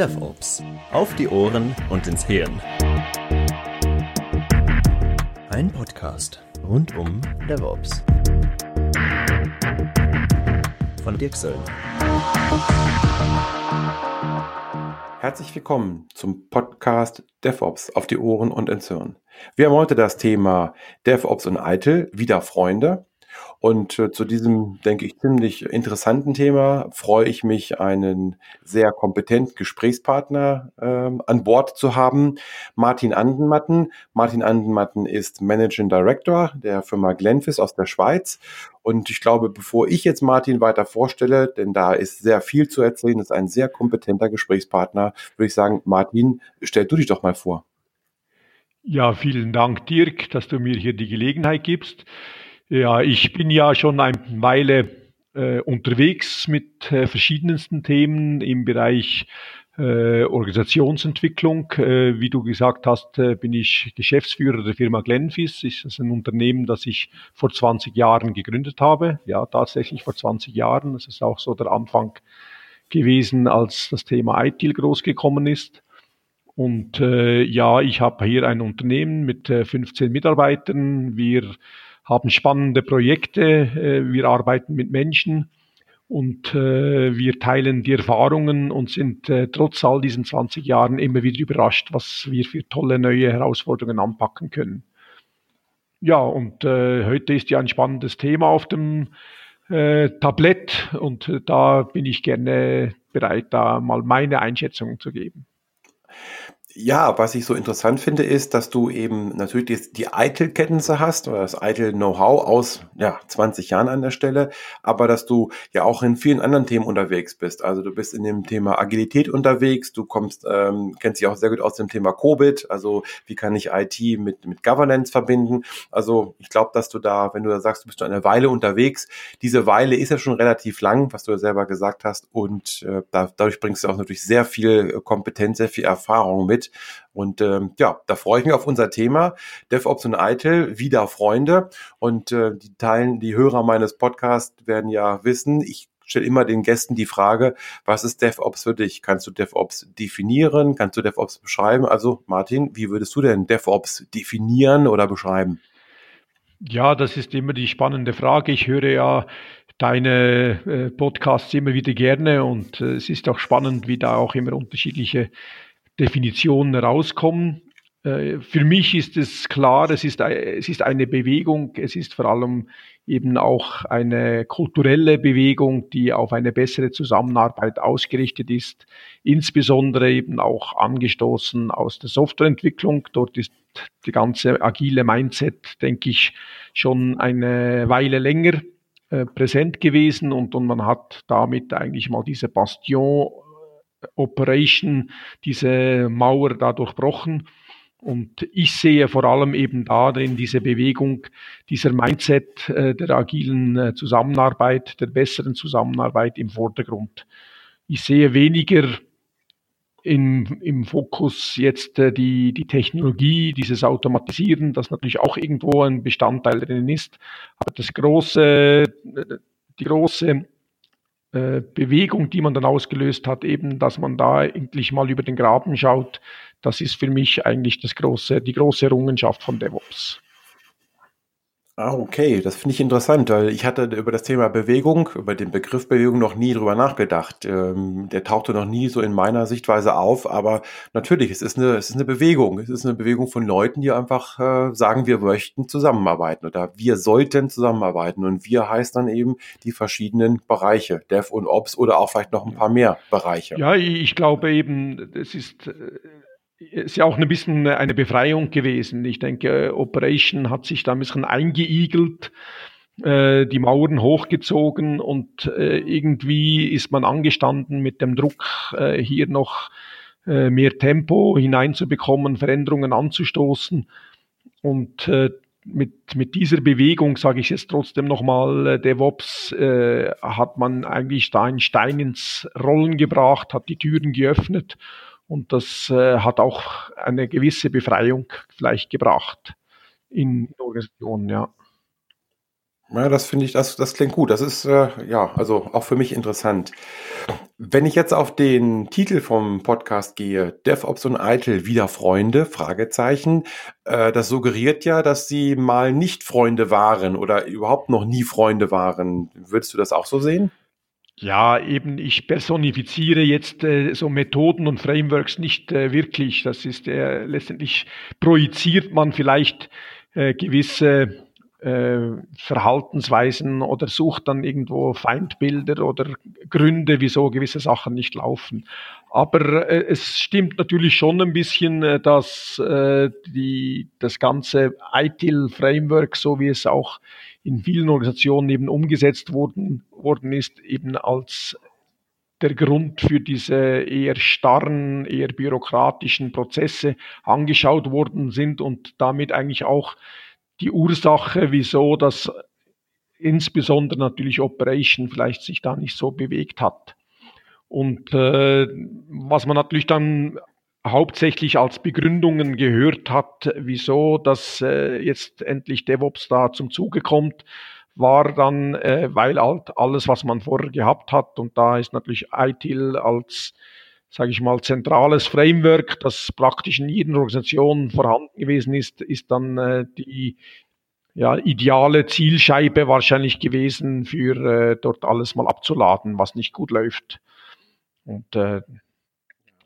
DevOps. Auf die Ohren und ins Hirn. Ein Podcast rund um DevOps. Von Dirk Söllner. Herzlich willkommen zum Podcast DevOps auf die Ohren und ins Hirn. Wir haben heute das Thema DevOps und Eitel, wieder Freunde. Und äh, zu diesem, denke ich, ziemlich interessanten Thema freue ich mich, einen sehr kompetenten Gesprächspartner ähm, an Bord zu haben, Martin Andenmatten. Martin Andenmatten ist Managing Director der Firma Glenfis aus der Schweiz. Und ich glaube, bevor ich jetzt Martin weiter vorstelle, denn da ist sehr viel zu erzählen, ist ein sehr kompetenter Gesprächspartner, würde ich sagen, Martin, stell du dich doch mal vor. Ja, vielen Dank, Dirk, dass du mir hier die Gelegenheit gibst. Ja, ich bin ja schon eine Weile äh, unterwegs mit äh, verschiedensten Themen im Bereich äh, Organisationsentwicklung. Äh, wie du gesagt hast, äh, bin ich Geschäftsführer der Firma Glenfis. Das ist ein Unternehmen, das ich vor 20 Jahren gegründet habe. Ja, tatsächlich vor 20 Jahren. Das ist auch so der Anfang gewesen, als das Thema ITIL groß gekommen ist. Und äh, ja, ich habe hier ein Unternehmen mit 15 Mitarbeitern. Wir haben spannende Projekte, äh, wir arbeiten mit Menschen und äh, wir teilen die Erfahrungen und sind äh, trotz all diesen 20 Jahren immer wieder überrascht, was wir für tolle neue Herausforderungen anpacken können. Ja, und heute ist ja ein spannendes Thema auf dem Tablett und da bin ich gerne bereit, da mal meine Einschätzung zu geben. Ja, was ich so interessant finde, ist, dass du eben natürlich die, die Eitel-Kenntnisse hast oder das Eitel-Know-how aus ja, 20 Jahren an der Stelle, aber dass du ja auch in vielen anderen Themen unterwegs bist. Also du bist in dem Thema Agilität unterwegs, du kommst, ähm, kennst dich auch sehr gut aus dem Thema Covid, also wie kann ich IT mit, mit Governance verbinden. Also ich glaube, dass du da, wenn du da sagst, du bist eine Weile unterwegs, diese Weile ist ja schon relativ lang, was du ja selber gesagt hast, und äh, dadurch bringst du auch natürlich sehr viel Kompetenz, sehr viel Erfahrung mit mit. Und ähm, ja, da freue ich mich auf unser Thema. DevOps und ITIL, wieder Freunde. Und äh, die Teilen, die Hörer meines Podcasts werden ja wissen, ich stelle immer den Gästen die Frage, was ist DevOps für dich? Kannst du DevOps definieren? Kannst du DevOps beschreiben? Also Martin, wie würdest du denn DevOps definieren oder beschreiben? Ja, das ist immer die spannende Frage. Ich höre ja deine äh, Podcasts immer wieder gerne und äh, es ist auch spannend, wie da auch immer unterschiedliche Definitionen rauskommen. Äh, für mich ist es klar, es ist, es ist eine Bewegung, es ist vor allem eben auch eine kulturelle Bewegung, die auf eine bessere Zusammenarbeit ausgerichtet ist, insbesondere eben auch angestoßen aus der Softwareentwicklung. Dort ist die ganze agile Mindset, denke ich, schon eine Weile länger äh, präsent gewesen und, und man hat damit eigentlich mal diese Bastion Operation diese Mauer da durchbrochen. Und ich sehe vor allem eben darin diese Bewegung, dieser Mindset äh, der agilen äh, Zusammenarbeit, der besseren Zusammenarbeit im Vordergrund. Ich sehe weniger im, im Fokus jetzt äh, die, die Technologie, dieses Automatisieren, das natürlich auch irgendwo ein Bestandteil drin ist. Aber das große, die große äh, Bewegung, die man dann ausgelöst hat, eben, dass man da endlich mal über den Graben schaut, das ist für mich eigentlich das große, die große Errungenschaft von DevOps. Ah, okay, das finde ich interessant, weil ich hatte über das Thema Bewegung, über den Begriff Bewegung noch nie drüber nachgedacht. Ähm, der tauchte noch nie so in meiner Sichtweise auf, aber natürlich, es ist eine, es ist eine Bewegung. Es ist eine Bewegung von Leuten, die einfach äh, sagen, wir möchten zusammenarbeiten oder wir sollten zusammenarbeiten. Und wir heißt dann eben die verschiedenen Bereiche, Dev und Ops oder auch vielleicht noch ein paar mehr Bereiche. Ja, ich glaube eben, es ist äh, ist ja auch ein bisschen eine Befreiung gewesen. Ich denke, Operation hat sich da ein bisschen eingeigelt, äh, die Mauern hochgezogen und äh, irgendwie ist man angestanden mit dem Druck, äh, hier noch äh, mehr Tempo hineinzubekommen, Veränderungen anzustoßen. Und äh, mit, mit dieser Bewegung, sage ich jetzt trotzdem nochmal, äh, DevOps, hat man eigentlich da einen Stein ins Rollen gebracht, hat die Türen geöffnet und das äh, hat auch eine gewisse Befreiung vielleicht gebracht in Organisationen, ja. Ja, das finde ich, das, das klingt gut. Das ist äh, ja also auch für mich interessant. Wenn ich jetzt auf den Titel vom Podcast gehe, DevOps und Eitel wieder Freunde, Fragezeichen, äh, das suggeriert ja, dass sie mal nicht Freunde waren oder überhaupt noch nie Freunde waren. Würdest du das auch so sehen? Ja, eben, ich personifiziere jetzt äh, so Methoden und Frameworks nicht äh, wirklich. Das ist äh, letztendlich projiziert man vielleicht äh, gewisse äh, Verhaltensweisen oder sucht dann irgendwo Feindbilder oder Gründe, wieso gewisse Sachen nicht laufen. Aber äh, es stimmt natürlich schon ein bisschen, äh, dass äh, die, das ganze ITIL-Framework, so wie es auch in vielen Organisationen eben umgesetzt worden, worden ist, eben als der Grund für diese eher starren, eher bürokratischen Prozesse angeschaut worden sind und damit eigentlich auch die Ursache, wieso das insbesondere natürlich Operation vielleicht sich da nicht so bewegt hat. Und äh, was man natürlich dann hauptsächlich als Begründungen gehört hat, wieso das äh, jetzt endlich DevOps da zum Zuge kommt, war dann, äh, weil halt alles, was man vorher gehabt hat, und da ist natürlich ITIL als, sage ich mal, zentrales Framework, das praktisch in jeder Organisation vorhanden gewesen ist, ist dann äh, die ja, ideale Zielscheibe wahrscheinlich gewesen, für äh, dort alles mal abzuladen, was nicht gut läuft. Und äh,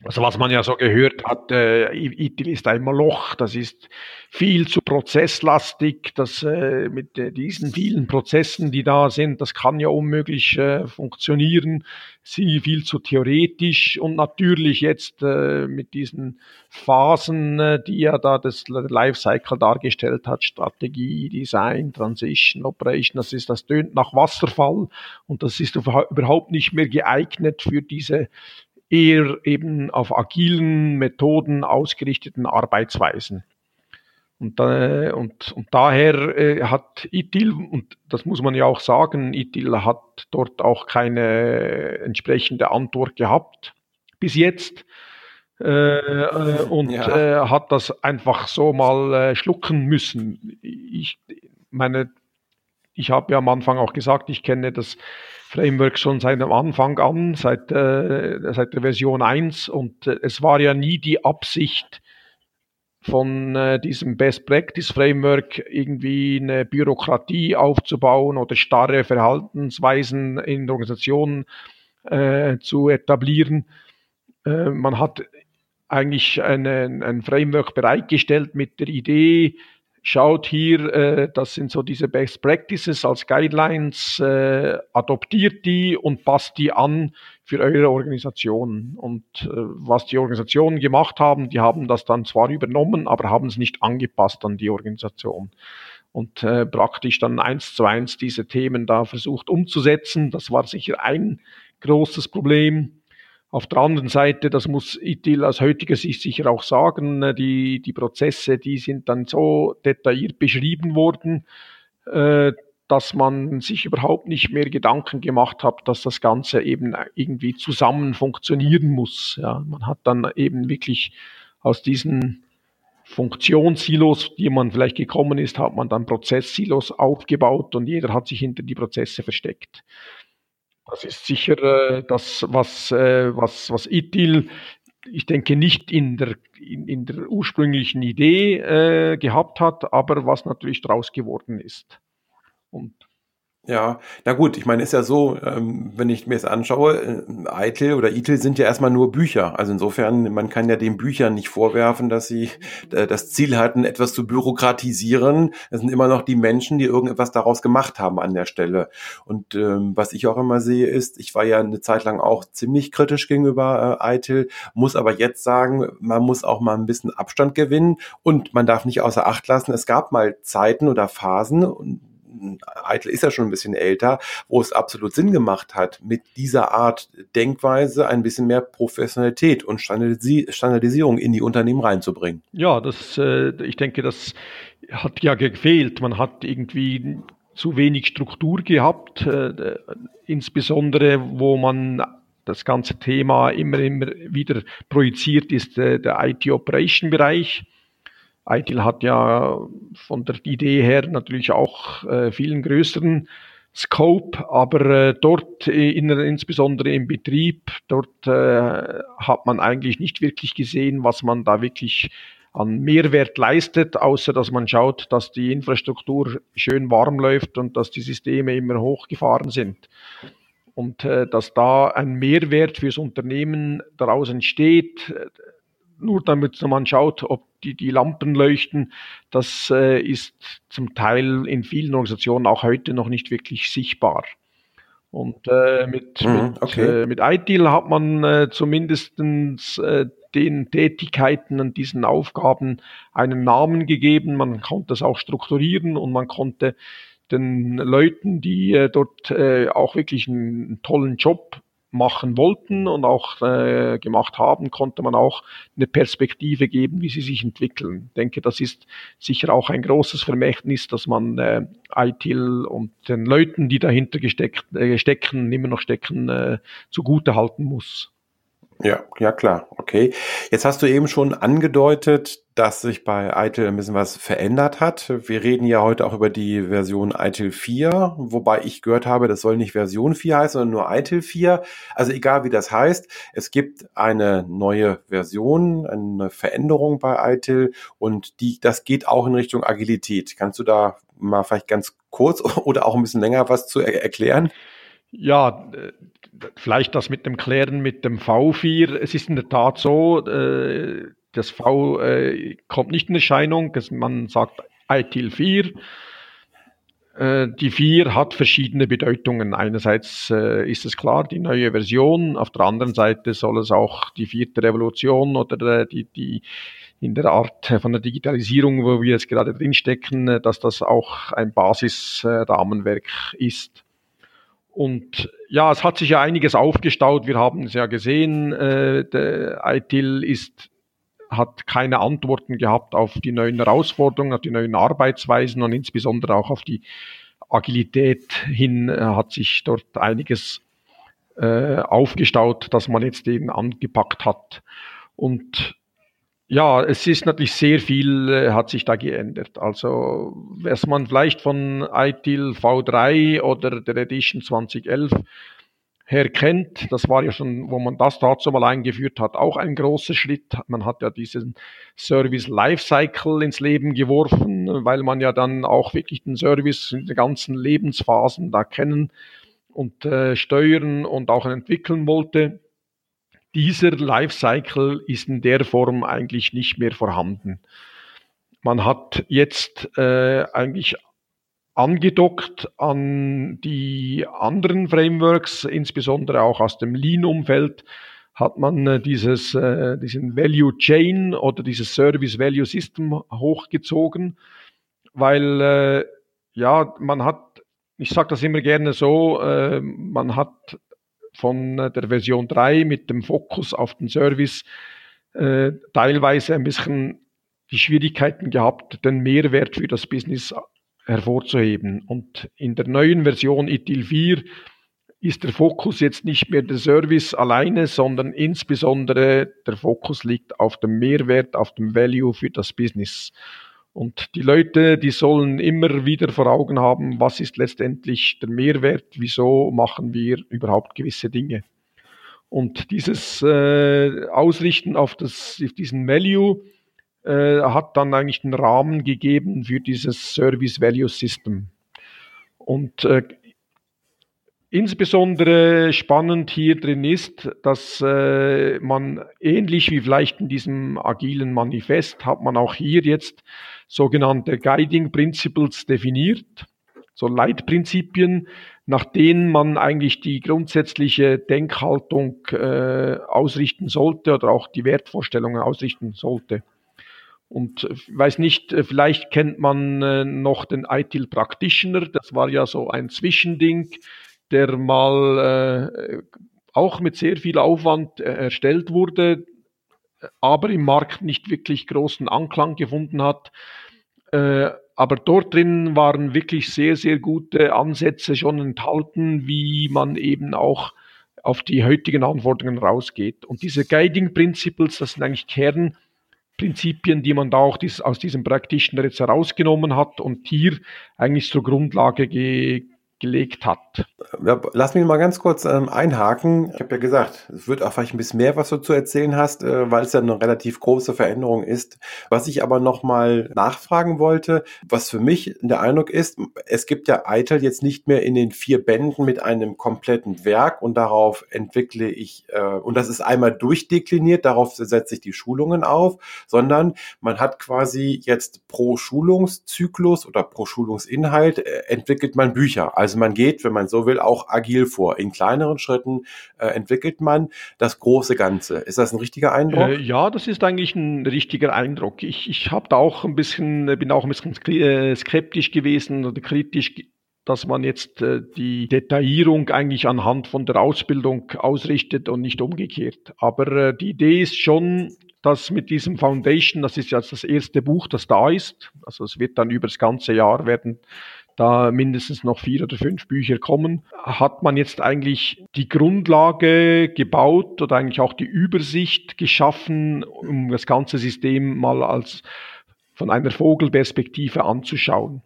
also was man ja so gehört hat, äh, ITIL ist ein Moloch, das ist viel zu prozesslastig, das äh, mit äh, diesen vielen Prozessen, die da sind, das kann ja unmöglich äh, funktionieren, sie viel zu theoretisch und natürlich jetzt äh, mit diesen Phasen, äh, die ja da das Lifecycle dargestellt hat, Strategie, Design, Transition, Operation, das ist, das tönt nach Wasserfall und das ist überhaupt nicht mehr geeignet für diese eher eben auf agilen Methoden ausgerichteten Arbeitsweisen. Und, äh, und, und daher äh, hat ITIL, und das muss man ja auch sagen, ITIL hat dort auch keine entsprechende Antwort gehabt bis jetzt. Äh, äh und ja. Äh, hat das einfach so mal äh, schlucken müssen. Ich meine, ich habe ja am Anfang auch gesagt, ich kenne das Framework schon seit dem Anfang an, seit, äh, seit der Version 1 und äh, es war ja nie die Absicht von äh, diesem Best Practice Framework irgendwie eine Bürokratie aufzubauen oder starre Verhaltensweisen in Organisationen äh, zu etablieren. Äh, man hat eigentlich eine, ein Framework bereitgestellt mit der Idee, schaut hier, äh, das sind so diese Best Practices als Guidelines, äh, adoptiert die und passt die an für eure Organisation. Und äh, was die Organisationen gemacht haben, die haben das dann zwar übernommen, aber haben es nicht angepasst an die Organisation. Und äh, praktisch dann eins zu eins diese Themen da versucht umzusetzen. Das war sicher ein großes Problem. Auf der anderen Seite, das muss ITIL aus heutiger Sicht sicher auch sagen, äh, die, die Prozesse, die sind dann so detailliert beschrieben worden, äh, dass man sich überhaupt nicht mehr Gedanken gemacht hat, dass das Ganze eben irgendwie zusammen funktionieren muss. Ja, man hat dann eben wirklich aus diesen Funktionssilos, die man vielleicht gekommen ist, hat man dann Prozesssilos aufgebaut und jeder hat sich hinter die Prozesse versteckt. Das ist sicher äh, das, was, äh, was, was ITIL, ich denke, nicht in der, in, in der ursprünglichen Idee äh, gehabt hat, aber was natürlich draus geworden ist. Und ja, na gut, ich meine, ist ja so, ähm, wenn ich mir das anschaue, äh, ITIL oder ITIL sind ja erstmal nur Bücher. Also insofern, man kann ja den Büchern nicht vorwerfen, dass sie äh, das Ziel hatten, etwas zu bürokratisieren. Es sind immer noch die Menschen, die irgendetwas daraus gemacht haben an der Stelle. Und ähm, was ich auch immer sehe, ist, ich war ja eine Zeit lang auch ziemlich kritisch gegenüber äh, ITIL, muss aber jetzt sagen, man muss auch mal ein bisschen Abstand gewinnen und man darf nicht außer Acht lassen, es gab mal Zeiten oder Phasen, Eitel ist ja schon ein bisschen älter, wo es absolut Sinn gemacht hat, mit dieser Art Denkweise ein bisschen mehr Professionalität und Standardisi Standardisierung in die Unternehmen reinzubringen. Ja, das, äh, ich denke, das hat ja gefehlt. Man hat irgendwie zu wenig Struktur gehabt, äh, insbesondere wo man das ganze Thema immer, immer wieder projiziert ist, äh, der IT-Operation-Bereich ITIL hat ja von der Idee her natürlich auch äh, vielen größeren Scope, aber äh, dort in, insbesondere im Betrieb, dort äh, hat man eigentlich nicht wirklich gesehen, was man da wirklich an Mehrwert leistet, außer dass man schaut, dass die Infrastruktur schön warm läuft und dass die Systeme immer hochgefahren sind. Und äh, dass da ein Mehrwert fürs Unternehmen daraus entsteht, nur damit man schaut, ob die, die Lampen leuchten, das äh, ist zum Teil in vielen Organisationen auch heute noch nicht wirklich sichtbar. Und äh, mit, mhm, okay. mit, äh, mit ITIL hat man äh, zumindestens äh, den Tätigkeiten und diesen Aufgaben einen Namen gegeben. Man konnte es auch strukturieren und man konnte den Leuten, die äh, dort äh, auch wirklich einen tollen Job machen wollten und auch äh, gemacht haben, konnte man auch eine Perspektive geben, wie sie sich entwickeln. Ich denke, das ist sicher auch ein großes Vermächtnis, dass man äh, ITIL und den Leuten, die dahinter gesteckt, äh, stecken, immer noch stecken, äh, zugute halten muss. Ja, ja klar, okay. Jetzt hast du eben schon angedeutet, dass sich bei ITIL ein bisschen was verändert hat. Wir reden ja heute auch über die Version ITIL 4, wobei ich gehört habe, das soll nicht Version 4 heißen, sondern nur ITIL 4. Also egal wie das heißt, es gibt eine neue Version, eine Veränderung bei ITIL und die, das geht auch in Richtung Agilität. Kannst du da mal vielleicht ganz kurz oder auch ein bisschen länger was zu er erklären? Ja, vielleicht das mit dem Klären mit dem V4. Es ist in der Tat so, äh, das V äh, kommt nicht in Erscheinung. Man sagt ITIL 4. Äh, die 4 hat verschiedene Bedeutungen. Einerseits äh, ist es klar, die neue Version. Auf der anderen Seite soll es auch die vierte Revolution oder äh, die, die in der Art von der Digitalisierung, wo wir jetzt gerade drinstecken, äh, dass das auch ein Basisrahmenwerk ist. Und ja, es hat sich ja einiges aufgestaut. Wir haben es ja gesehen. Äh, der ITIL ist, hat keine Antworten gehabt auf die neuen Herausforderungen, auf die neuen Arbeitsweisen und insbesondere auch auf die Agilität hin äh, hat sich dort einiges äh, aufgestaut, das man jetzt eben angepackt hat. Und ja, es ist natürlich sehr viel, äh, hat sich da geändert. Also, was man vielleicht von ITIL V3 oder der Edition 2011 her kennt, das war ja schon, wo man das dazu mal eingeführt hat, auch ein großer Schritt. Man hat ja diesen Service Lifecycle ins Leben geworfen, weil man ja dann auch wirklich den Service in den ganzen Lebensphasen da kennen und äh, steuern und auch entwickeln wollte dieser Lifecycle ist in der Form eigentlich nicht mehr vorhanden. Man hat jetzt äh, eigentlich angedockt an die anderen Frameworks, insbesondere auch aus dem Lean-Umfeld, hat man äh, dieses, äh, diesen Value Chain oder dieses Service Value System hochgezogen, weil äh, ja, man hat, ich sage das immer gerne so, äh, man hat von äh, der Version 3 mit dem Fokus auf den Service äh, teilweise ein bisschen die Schwierigkeiten gehabt, den Mehrwert für das Business hervorzuheben. Und in der neuen Version ITIL 4 ist der Fokus jetzt nicht mehr der Service alleine, sondern insbesondere der Fokus liegt auf dem Mehrwert, auf dem Value für das Business. Und die Leute, die sollen immer wieder vor Augen haben, was ist letztendlich der Mehrwert, wieso machen wir überhaupt gewisse Dinge. Und dieses äh, Ausrichten auf, das, auf diesen Value äh, hat dann eigentlich den Rahmen gegeben für dieses Service Value System. Und äh, Insbesondere spannend hier drin ist, dass äh, man ähnlich wie vielleicht in diesem agilen Manifest hat man auch hier jetzt sogenannte Guiding Principles definiert, so Leitprinzipien, nach denen man eigentlich die grundsätzliche Denkhaltung äh, ausrichten sollte oder auch die Wertvorstellungen ausrichten sollte. Und ich äh, weiß nicht, äh, vielleicht kennt man äh, noch den ITIL Practitioner, das war ja so ein Zwischending der mal äh, auch mit sehr viel Aufwand erstellt wurde, aber im Markt nicht wirklich großen Anklang gefunden hat. Äh, aber dort drin waren wirklich sehr, sehr gute Ansätze schon enthalten, wie man eben auch auf die heutigen Anforderungen rausgeht. Und diese Guiding Principles, das sind eigentlich Kernprinzipien Prinzipien, die man da auch aus diesem Practitioner jetzt herausgenommen hat und hier eigentlich zur Grundlage ge gelegt hat. Lass mich mal ganz kurz ähm, einhaken. Ich habe ja gesagt, es wird auch vielleicht ein bisschen mehr, was du zu erzählen hast, äh, weil es ja eine relativ große Veränderung ist. Was ich aber noch mal nachfragen wollte, was für mich der Eindruck ist, es gibt ja Eitel jetzt nicht mehr in den vier Bänden mit einem kompletten Werk und darauf entwickle ich, äh, und das ist einmal durchdekliniert, darauf setze ich die Schulungen auf, sondern man hat quasi jetzt pro Schulungszyklus oder pro Schulungsinhalt äh, entwickelt man Bücher. Also man geht, wenn man so will, auch agil vor. In kleineren Schritten äh, entwickelt man das große Ganze. Ist das ein richtiger Eindruck? Äh, ja, das ist eigentlich ein richtiger Eindruck. Ich, ich habe da auch ein bisschen, bin auch ein bisschen äh, skeptisch gewesen oder kritisch dass man jetzt äh, die Detaillierung eigentlich anhand von der Ausbildung ausrichtet und nicht umgekehrt. Aber äh, die Idee ist schon, dass mit diesem Foundation, das ist jetzt das erste Buch, das da ist, also es wird dann über das ganze Jahr werden da mindestens noch vier oder fünf Bücher kommen, hat man jetzt eigentlich die Grundlage gebaut oder eigentlich auch die Übersicht geschaffen, um das ganze System mal als von einer Vogelperspektive anzuschauen.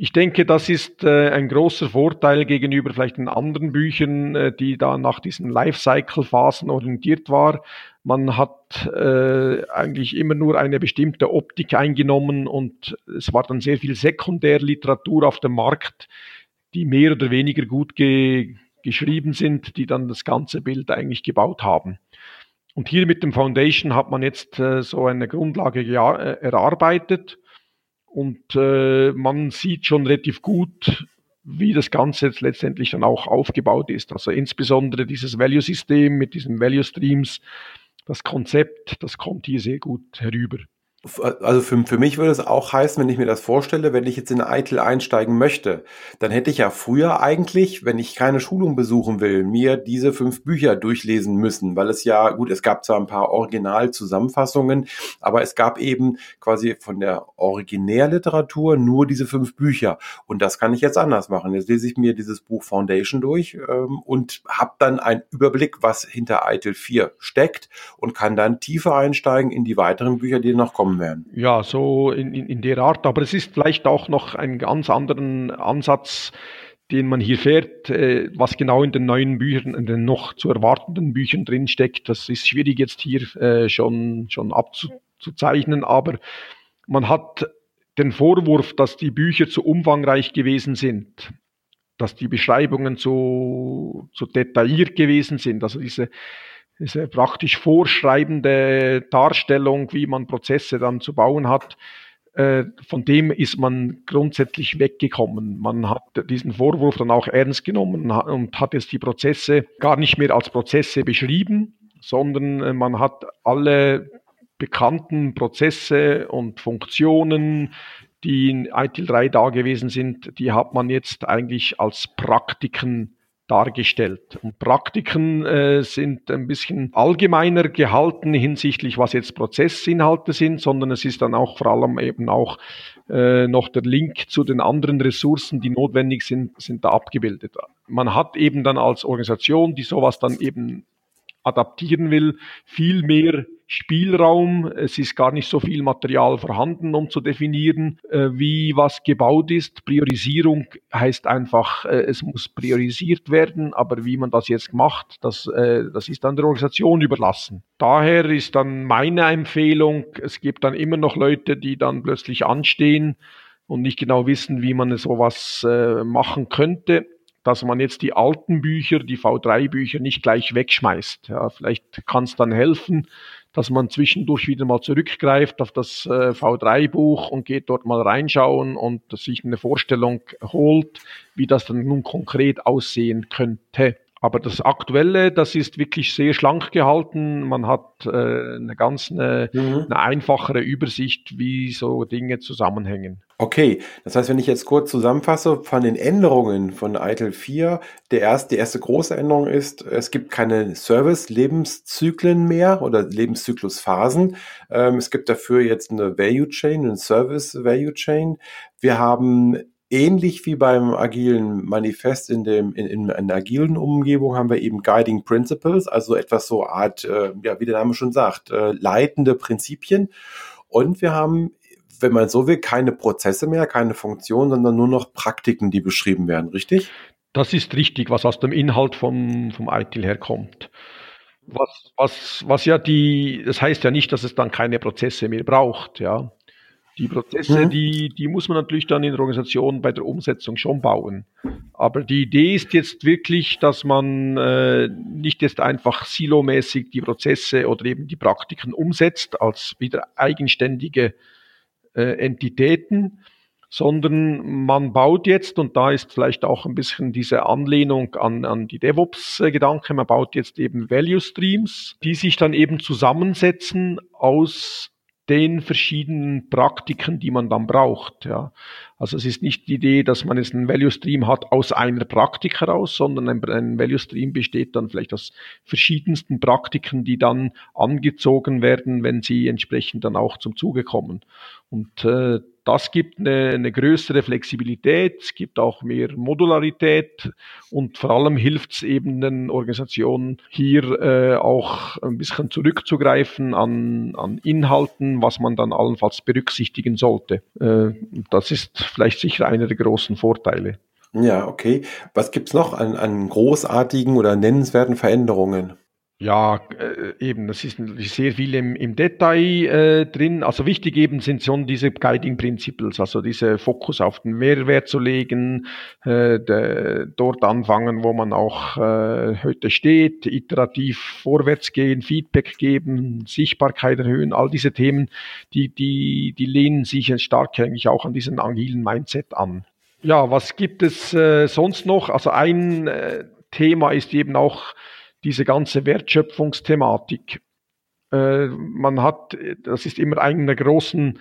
Ich denke, das ist äh, ein großer Vorteil gegenüber vielleicht den anderen Büchern, äh, die da nach diesen Lifecycle-Phasen orientiert war. Man hat äh, eigentlich immer nur eine bestimmte Optik eingenommen und es war dann sehr viel Sekundärliteratur auf dem Markt, die mehr oder weniger gut ge geschrieben sind, die dann das ganze Bild eigentlich gebaut haben. Und hier mit dem Foundation hat man jetzt äh, so eine Grundlage äh, erarbeitet und äh, man sieht schon relativ gut, wie das Ganze jetzt letztendlich dann auch aufgebaut ist. Also insbesondere dieses Value-System mit diesen Value-Streams, das Konzept, das kommt hier sehr gut herüber. Also für, für mich würde es auch heißen, wenn ich mir das vorstelle, wenn ich jetzt in ITIL einsteigen möchte, dann hätte ich ja früher eigentlich, wenn ich keine Schulung besuchen will, mir diese fünf Bücher durchlesen müssen, weil es ja, gut, es gab zwar ein paar Originalzusammenfassungen, aber es gab eben quasi von der Originärliteratur nur diese fünf Bücher. Und das kann ich jetzt anders machen. Jetzt lese ich mir dieses Buch Foundation durch ähm, und habe dann einen Überblick, was hinter ITIL 4 steckt und kann dann tiefer einsteigen in die weiteren Bücher, die noch kommen gekommen wären. Ja, so in, in, in der Art. Aber es ist vielleicht auch noch ein ganz anderen Ansatz, den man hier fährt, äh, was genau in den neuen Büchern, in den noch zu erwartenden Büchern drinsteckt. Das ist schwierig jetzt hier äh, schon, schon abzuzeichnen, aber man hat den Vorwurf, dass die Bücher zu umfangreich gewesen sind, dass die Beschreibungen zu, zu detailliert gewesen sind. Also diese diese praktisch vorschreibende Darstellung, wie man Prozesse dann zu bauen hat, äh, von dem ist man grundsätzlich weggekommen. Man hat diesen Vorwurf dann auch ernst genommen und hat jetzt die Prozesse gar nicht mehr als Prozesse beschrieben, sondern äh, man hat alle bekannten Prozesse und Funktionen, die in ITIL 3 da gewesen sind, die hat man jetzt eigentlich als Praktiken dargestellt. Und Praktiken äh, sind ein bisschen allgemeiner gehalten hinsichtlich, was jetzt Prozessinhalte sind, sondern es ist dann auch vor allem eben auch äh, noch der Link zu den anderen Ressourcen, die notwendig sind, sind da abgebildet. Man hat eben dann als Organisation, die sowas dann eben adaptieren will, viel mehr Spielraum. Es ist gar nicht so viel Material vorhanden, um zu definieren, äh, wie was gebaut ist. Priorisierung heißt einfach, äh, es muss priorisiert werden, aber wie man das jetzt macht, das, äh, das ist dann der Organisation überlassen. Daher ist dann meine Empfehlung, es gibt dann immer noch Leute, die dann plötzlich anstehen und nicht genau wissen, wie man sowas machen könnte dass man jetzt die alten Bücher, die V3-Bücher nicht gleich wegschmeißt. Ja, vielleicht kann es dann helfen, dass man zwischendurch wieder mal zurückgreift auf das äh, V3-Buch und geht dort mal reinschauen und sich eine Vorstellung holt, wie das dann nun konkret aussehen könnte. Aber das Aktuelle, das ist wirklich sehr schlank gehalten. Man hat äh, eine ganz eine, mhm. eine einfachere Übersicht, wie so Dinge zusammenhängen. Okay, das heißt, wenn ich jetzt kurz zusammenfasse, von den Änderungen von ITIL 4, der erste, die erste große Änderung ist, es gibt keine Service-Lebenszyklen mehr oder Lebenszyklusphasen. Ähm, es gibt dafür jetzt eine Value Chain, eine Service Value Chain. Wir haben ähnlich wie beim agilen Manifest in, dem, in, in einer agilen Umgebung haben wir eben Guiding Principles, also etwas so Art, äh, ja, wie der Name schon sagt, äh, leitende Prinzipien. Und wir haben, wenn man so will, keine Prozesse mehr, keine Funktionen, sondern nur noch Praktiken, die beschrieben werden, richtig? Das ist richtig, was aus dem Inhalt vom, vom ITIL herkommt. Was, was, was ja die, das heißt ja nicht, dass es dann keine Prozesse mehr braucht, ja. Die Prozesse, mhm. die, die muss man natürlich dann in der Organisation bei der Umsetzung schon bauen. Aber die Idee ist jetzt wirklich, dass man äh, nicht jetzt einfach silomäßig die Prozesse oder eben die Praktiken umsetzt als wieder eigenständige äh, Entitäten, sondern man baut jetzt, und da ist vielleicht auch ein bisschen diese Anlehnung an, an die DevOps-Gedanke, man baut jetzt eben Value Streams, die sich dann eben zusammensetzen aus den verschiedenen Praktiken, die man dann braucht. Ja. Also es ist nicht die Idee, dass man jetzt einen Value Stream hat aus einer Praktik heraus, sondern ein, ein Value Stream besteht dann vielleicht aus verschiedensten Praktiken, die dann angezogen werden, wenn sie entsprechend dann auch zum Zuge kommen. Und äh, das gibt eine, eine größere Flexibilität, es gibt auch mehr Modularität und vor allem hilft es eben den Organisationen hier äh, auch ein bisschen zurückzugreifen an, an Inhalten, was man dann allenfalls berücksichtigen sollte. Äh, das ist vielleicht sicher einer der großen Vorteile. Ja, okay. Was gibt es noch an, an großartigen oder nennenswerten Veränderungen? Ja, äh, eben, das ist sehr viel im, im Detail äh, drin. Also wichtig eben sind schon diese Guiding Principles, also diese Fokus auf den Mehrwert zu legen, äh, de, dort anfangen, wo man auch äh, heute steht, iterativ vorwärts gehen, Feedback geben, Sichtbarkeit erhöhen, all diese Themen, die, die, die lehnen sich stark eigentlich auch an diesen agilen Mindset an. Ja, was gibt es äh, sonst noch? Also ein äh, Thema ist eben auch, diese ganze Wertschöpfungsthematik. Äh, man hat, das ist immer einer der großen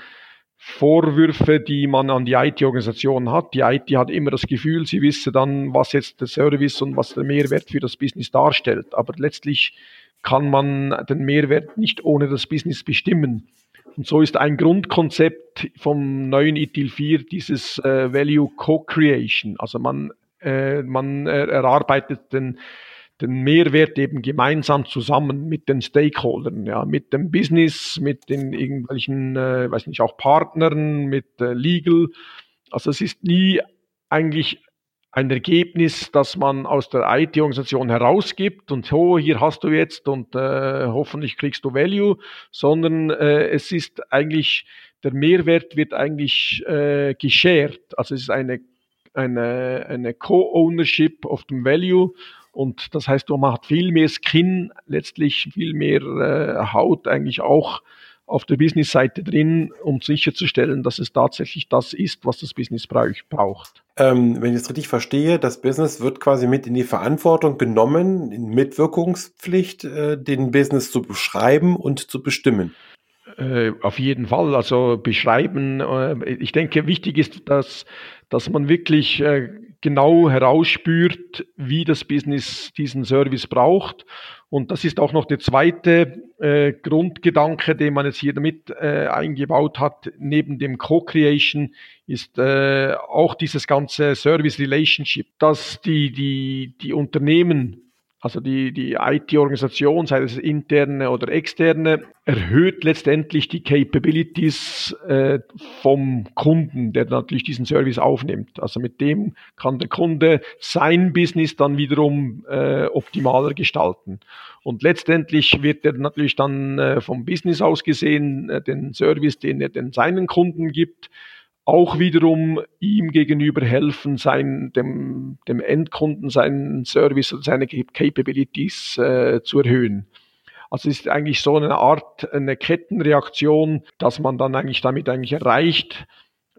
Vorwürfe, die man an die IT-Organisation hat. Die IT hat immer das Gefühl, sie wisse dann, was jetzt der Service und was der Mehrwert für das Business darstellt. Aber letztlich kann man den Mehrwert nicht ohne das Business bestimmen. Und so ist ein Grundkonzept vom neuen ITIL 4 dieses äh, Value Co-Creation. Also man, äh, man erarbeitet den den Mehrwert eben gemeinsam zusammen mit den Stakeholdern, ja, mit dem Business, mit den irgendwelchen, äh, weiß nicht, auch Partnern, mit äh, Legal. Also es ist nie eigentlich ein Ergebnis, das man aus der IT-Organisation herausgibt und so, hier hast du jetzt und äh, hoffentlich kriegst du Value, sondern äh, es ist eigentlich, der Mehrwert wird eigentlich äh, geshared. Also es ist eine, eine, eine Co-Ownership of dem Value und das heißt, man hat viel mehr Skin, letztlich viel mehr äh, Haut eigentlich auch auf der Business-Seite drin, um sicherzustellen, dass es tatsächlich das ist, was das Business braucht. Ähm, wenn ich es richtig verstehe, das Business wird quasi mit in die Verantwortung genommen, in Mitwirkungspflicht, äh, den Business zu beschreiben und zu bestimmen. Äh, auf jeden Fall. Also beschreiben. Äh, ich denke, wichtig ist, dass, dass man wirklich äh, genau herausspürt, wie das Business diesen Service braucht. Und das ist auch noch der zweite Grundgedanke, den man jetzt hier damit eingebaut hat, neben dem Co-Creation, ist auch dieses ganze Service Relationship, dass die, die, die Unternehmen also die, die IT-Organisation, sei es interne oder externe, erhöht letztendlich die Capabilities äh, vom Kunden, der natürlich diesen Service aufnimmt. Also mit dem kann der Kunde sein Business dann wiederum äh, optimaler gestalten. Und letztendlich wird er natürlich dann äh, vom Business aus gesehen äh, den Service, den er den seinen Kunden gibt, auch wiederum ihm gegenüber helfen, sein, dem, dem Endkunden seinen Service und seine Capabilities äh, zu erhöhen. Also es ist eigentlich so eine Art, eine Kettenreaktion, dass man dann eigentlich damit eigentlich erreicht,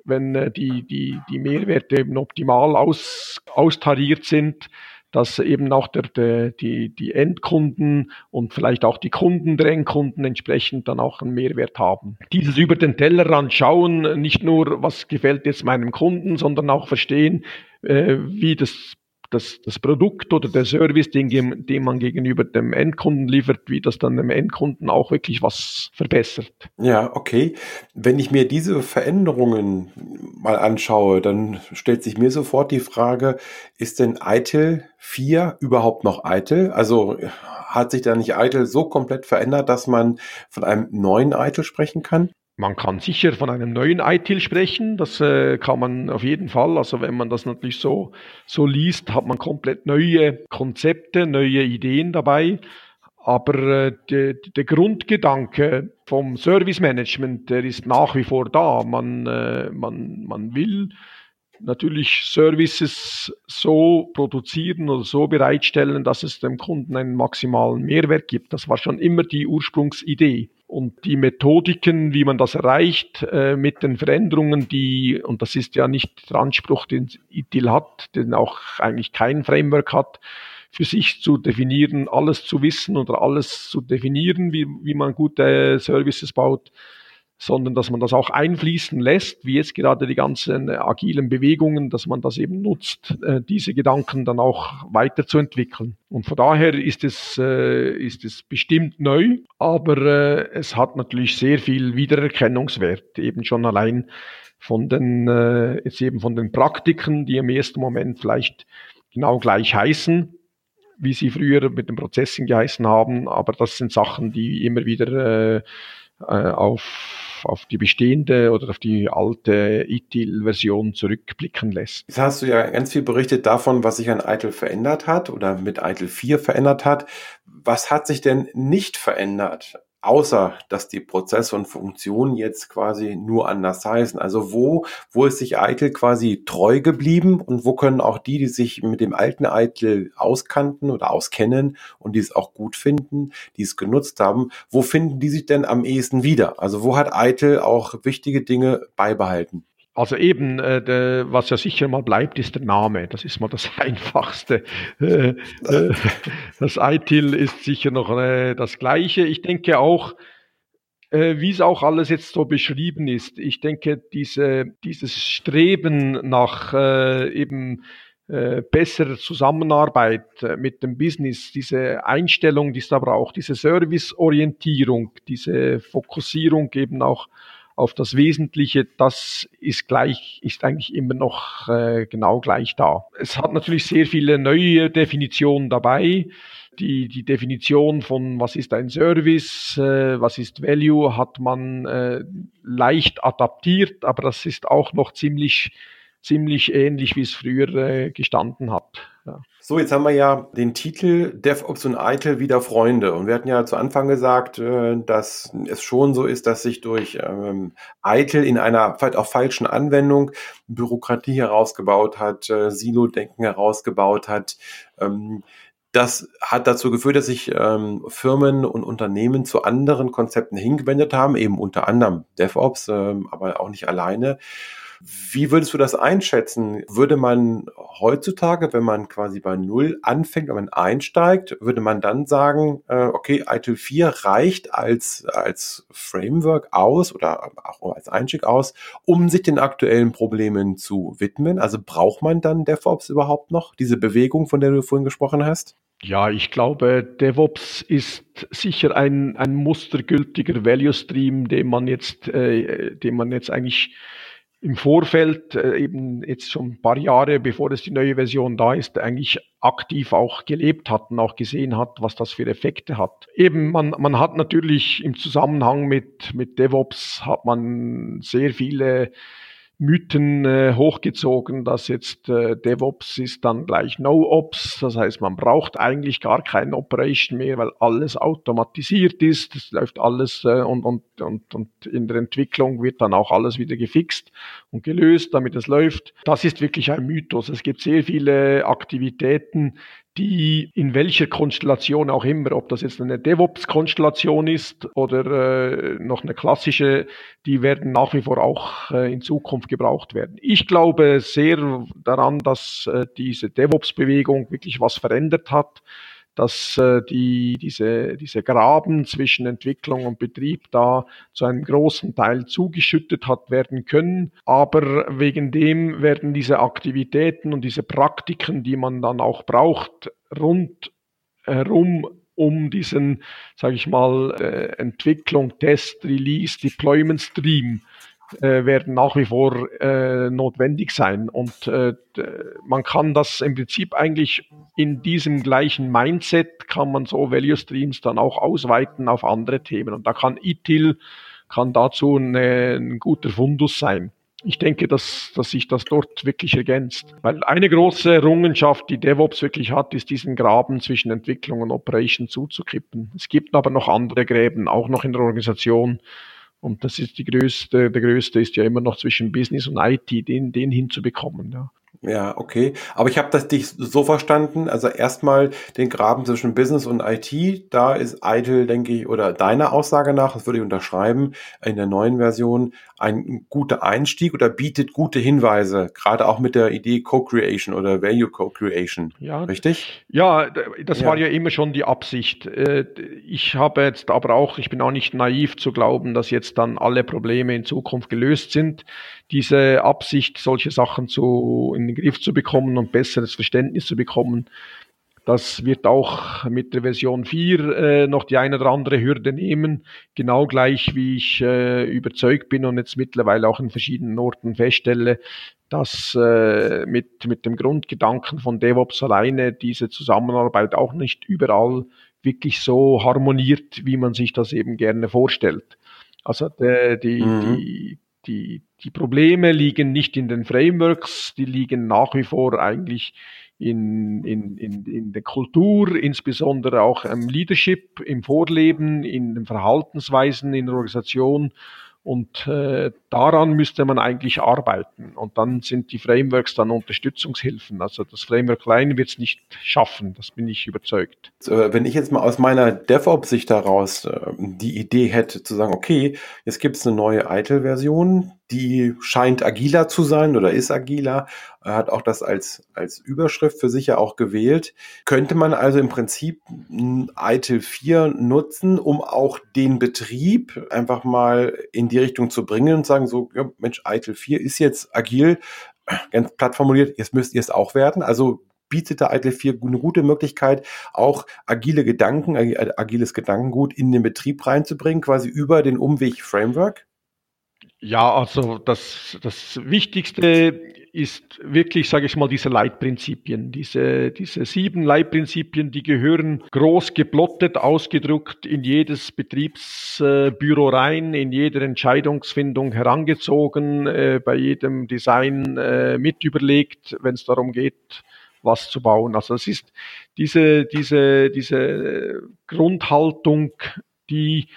wenn äh, die, die, die Mehrwerte eben optimal aus, austariert sind, dass eben auch der, der, die, die Endkunden und vielleicht auch die Kunden der Endkunden entsprechend dann auch einen Mehrwert haben. Dieses über den Tellerrand schauen, nicht nur, was gefällt jetzt meinem Kunden, sondern auch verstehen, äh, wie das das, das Produkt oder der Service, den, den man gegenüber dem Endkunden liefert, wie das dann dem Endkunden auch wirklich was verbessert. Ja, okay. Wenn ich mir diese Veränderungen mal anschaue, dann stellt sich mir sofort die Frage, ist denn ITIL 4 überhaupt noch ITIL? Also hat sich da nicht ITIL so komplett verändert, dass man von einem neuen ITIL sprechen kann? Man kann sicher von einem neuen ITIL sprechen, das äh, kann man auf jeden Fall. Also wenn man das natürlich so, so liest, hat man komplett neue Konzepte, neue Ideen dabei. Aber äh, de, der Grundgedanke vom Service Management, der ist nach wie vor da. Man, äh, man, man will natürlich Services so produzieren oder so bereitstellen, dass es dem Kunden einen maximalen Mehrwert gibt. Das war schon immer die Ursprungsidee. Und die Methodiken, wie man das erreicht, äh, mit den Veränderungen, die, und das ist ja nicht der Anspruch, den ITIL hat, den auch eigentlich kein Framework hat, für sich zu definieren, alles zu wissen oder alles zu definieren, wie, wie man gute Services baut, sondern dass man das auch einfließen lässt, wie jetzt gerade die ganzen agilen Bewegungen, dass man das eben nutzt, äh, diese Gedanken dann auch weiterzuentwickeln. Und von daher ist es, äh, ist es bestimmt neu, aber äh, es hat natürlich sehr viel Wiedererkennungswert, eben schon allein von den, jetzt eben von den Praktiken, die im ersten Moment vielleicht genau gleich heißen, wie sie früher mit dem Processing geheißen haben, aber das sind Sachen, die immer wieder auf auf, die bestehende oder auf die alte ITIL-Version zurückblicken lässt. Jetzt hast du ja ganz viel berichtet davon, was sich an ITIL verändert hat oder mit ITIL 4 verändert hat. Was hat sich denn nicht verändert? Außer dass die Prozesse und Funktionen jetzt quasi nur anders heißen. Also wo, wo ist sich Eitel quasi treu geblieben und wo können auch die, die sich mit dem alten Eitel auskannten oder auskennen und die es auch gut finden, die es genutzt haben, wo finden die sich denn am ehesten wieder? Also wo hat Eitel auch wichtige Dinge beibehalten? Also eben, äh, de, was ja sicher mal bleibt, ist der Name. Das ist mal das Einfachste. Äh, äh, das ITIL ist sicher noch äh, das Gleiche. Ich denke auch, äh, wie es auch alles jetzt so beschrieben ist, ich denke, diese, dieses Streben nach äh, eben besserer Zusammenarbeit mit dem Business, diese Einstellung, die ist aber auch diese Serviceorientierung, diese Fokussierung eben auch auf das Wesentliche, das ist gleich, ist eigentlich immer noch äh, genau gleich da. Es hat natürlich sehr viele neue Definitionen dabei. Die, die Definition von was ist ein Service, äh, was ist Value, hat man äh, leicht adaptiert, aber das ist auch noch ziemlich, ziemlich ähnlich, wie es früher äh, gestanden hat. Ja. So, jetzt haben wir ja den Titel DevOps und ITIL wieder Freunde. Und wir hatten ja zu Anfang gesagt, äh, dass es schon so ist, dass sich durch ähm, ITIL in einer vielleicht auch falschen Anwendung Bürokratie herausgebaut hat, äh, Silo-Denken herausgebaut hat. Ähm, das hat dazu geführt, dass sich ähm, Firmen und Unternehmen zu anderen Konzepten hingewendet haben, eben unter anderem DevOps, ähm, aber auch nicht alleine. Wie würdest du das einschätzen? Würde man heutzutage, wenn man quasi bei Null anfängt, wenn man einsteigt, würde man dann sagen, äh, okay, ITIL 4 reicht als, als Framework aus oder auch als Einstieg aus, um sich den aktuellen Problemen zu widmen? Also braucht man dann DevOps überhaupt noch, diese Bewegung, von der du vorhin gesprochen hast? Ja, ich glaube, DevOps ist sicher ein, ein mustergültiger Value Stream, den man jetzt, äh, den man jetzt eigentlich im Vorfeld, äh, eben jetzt schon ein paar Jahre, bevor es die neue Version da ist, eigentlich aktiv auch gelebt hat und auch gesehen hat, was das für Effekte hat. Eben, man, man hat natürlich im Zusammenhang mit, mit DevOps hat man sehr viele Mythen äh, hochgezogen, dass jetzt äh, DevOps ist dann gleich No-Ops. Das heißt, man braucht eigentlich gar kein Operation mehr, weil alles automatisiert ist. Es läuft alles äh, und, und, und, und in der Entwicklung wird dann auch alles wieder gefixt und gelöst, damit es läuft. Das ist wirklich ein Mythos. Es gibt sehr viele Aktivitäten, die in welcher Konstellation auch immer, ob das jetzt eine DevOps-Konstellation ist oder äh, noch eine klassische, die werden nach wie vor auch äh, in Zukunft gebraucht werden. Ich glaube sehr daran, dass äh, diese DevOps-Bewegung wirklich was verändert hat dass äh, die, diese, diese Graben zwischen Entwicklung und Betrieb da zu einem großen Teil zugeschüttet hat werden können. Aber wegen dem werden diese Aktivitäten und diese Praktiken, die man dann auch braucht, rund herum um diesen, sage ich mal, äh, Entwicklung, Test, Release, Deployment Stream äh, werden nach wie vor äh, notwendig sein. Und äh, man kann das im Prinzip eigentlich in diesem gleichen Mindset kann man so Value Streams dann auch ausweiten auf andere Themen. Und da kann ITIL kann dazu eine, ein guter Fundus sein ich denke, dass, dass sich das dort wirklich ergänzt. Weil eine große Errungenschaft, die DevOps wirklich hat, ist diesen Graben zwischen Entwicklung und Operation zuzukippen. Es gibt aber noch andere Gräben, auch noch in der Organisation. Und das ist die größte, der größte ist ja immer noch zwischen Business und IT, den, den hinzubekommen. Ja. Ja, okay. Aber ich habe das dich so verstanden. Also erstmal den Graben zwischen Business und IT, da ist ITIL, denke ich, oder deiner Aussage nach, das würde ich unterschreiben, in der neuen Version ein guter Einstieg oder bietet gute Hinweise, gerade auch mit der Idee Co-Creation oder Value Co-Creation. Ja, richtig? Ja, das ja. war ja immer schon die Absicht. Äh, ich habe jetzt aber auch, ich bin auch nicht naiv zu glauben, dass jetzt dann alle Probleme in Zukunft gelöst sind. Diese Absicht, solche Sachen zu, in den Griff zu bekommen und besseres Verständnis zu bekommen, das wird auch mit der Version 4 äh, noch die eine oder andere Hürde nehmen, genau gleich wie ich äh, überzeugt bin und jetzt mittlerweile auch in verschiedenen Orten feststelle, dass äh, mit, mit dem Grundgedanken von DevOps alleine diese Zusammenarbeit auch nicht überall wirklich so harmoniert, wie man sich das eben gerne vorstellt. Also der, die, mhm. die, die, die Probleme liegen nicht in den Frameworks, die liegen nach wie vor eigentlich in, in, in, in der Kultur, insbesondere auch im Leadership, im Vorleben, in den Verhaltensweisen in der Organisation und äh, daran müsste man eigentlich arbeiten. Und dann sind die Frameworks dann Unterstützungshilfen. Also das Framework allein wird es nicht schaffen, das bin ich überzeugt. Wenn ich jetzt mal aus meiner DevOps-Sicht heraus äh, die Idee hätte zu sagen, okay, jetzt gibt es eine neue ITIL-Version, die scheint agiler zu sein oder ist agiler. Er hat auch das als, als Überschrift für sich ja auch gewählt. Könnte man also im Prinzip ITIL 4 nutzen, um auch den Betrieb einfach mal in die Richtung zu bringen und sagen so, ja, Mensch, ITIL 4 ist jetzt agil, ganz platt formuliert, jetzt müsst ihr es auch werden. Also bietet der ITIL 4 eine gute Möglichkeit, auch agile Gedanken, agiles Gedankengut in den Betrieb reinzubringen, quasi über den Umweg Framework? Ja, also das, das Wichtigste ist wirklich, sage ich mal, diese Leitprinzipien. Diese, diese sieben Leitprinzipien, die gehören groß geplottet, ausgedruckt in jedes Betriebsbüro rein, in jeder Entscheidungsfindung herangezogen, äh, bei jedem Design äh, mit überlegt, wenn es darum geht, was zu bauen. Also es ist diese, diese, diese Grundhaltung, die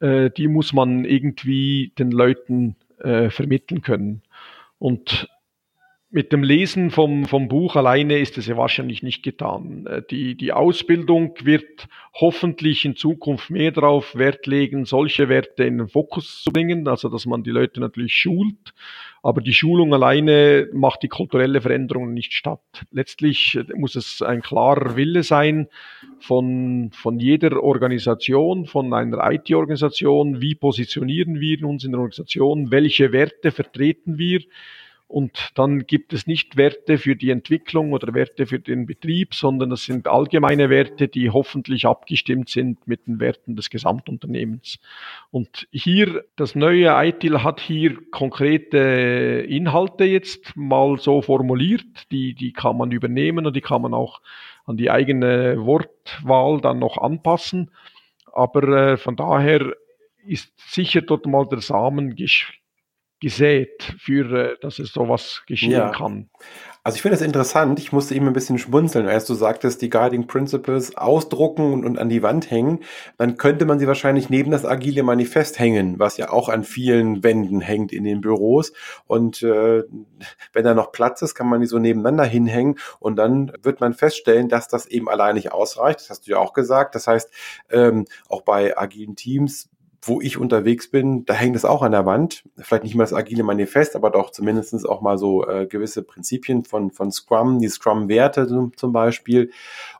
äh, die muss man irgendwie den Leuten äh, vermitteln können. Und mit dem Lesen vom, vom Buch alleine ist es ja wahrscheinlich nicht getan. Äh, die, die Ausbildung wird hoffentlich in Zukunft mehr darauf Wert legen, solche Werte in den Fokus zu bringen, also dass man die Leute natürlich schult, aber die Schulung alleine macht die kulturelle Veränderung nicht statt. Letztlich muss es ein klarer Wille sein von, von jeder Organisation, von einer IT-Organisation, wie positionieren wir uns in der Organisation, welche Werte vertreten wir, und dann gibt es nicht Werte für die Entwicklung oder Werte für den Betrieb, sondern das sind allgemeine Werte, die hoffentlich abgestimmt sind mit den Werten des Gesamtunternehmens. Und hier, das neue ITIL hat hier konkrete Inhalte jetzt mal so formuliert, die, die kann man übernehmen und die kann man auch an die eigene Wortwahl dann noch anpassen. Aber äh, von daher ist sicher dort mal der Samen gesät, für äh, dass es sowas geschehen ja. kann. Also ich finde das interessant. Ich musste eben ein bisschen schmunzeln, als du sagtest, die Guiding Principles ausdrucken und, und, an die Wand hängen. Dann könnte man sie wahrscheinlich neben das agile Manifest hängen, was ja auch an vielen Wänden hängt in den Büros. Und äh, wenn da noch Platz ist, kann man die so nebeneinander hinhängen und dann wird man feststellen, dass das eben allein nicht ausreicht. Das hast du ja auch gesagt. Das heißt, ähm, auch bei agilen Teams wo ich unterwegs bin, da hängt es auch an der Wand. Vielleicht nicht mal das agile Manifest, aber doch zumindestens auch mal so äh, gewisse Prinzipien von, von Scrum, die Scrum-Werte zum Beispiel.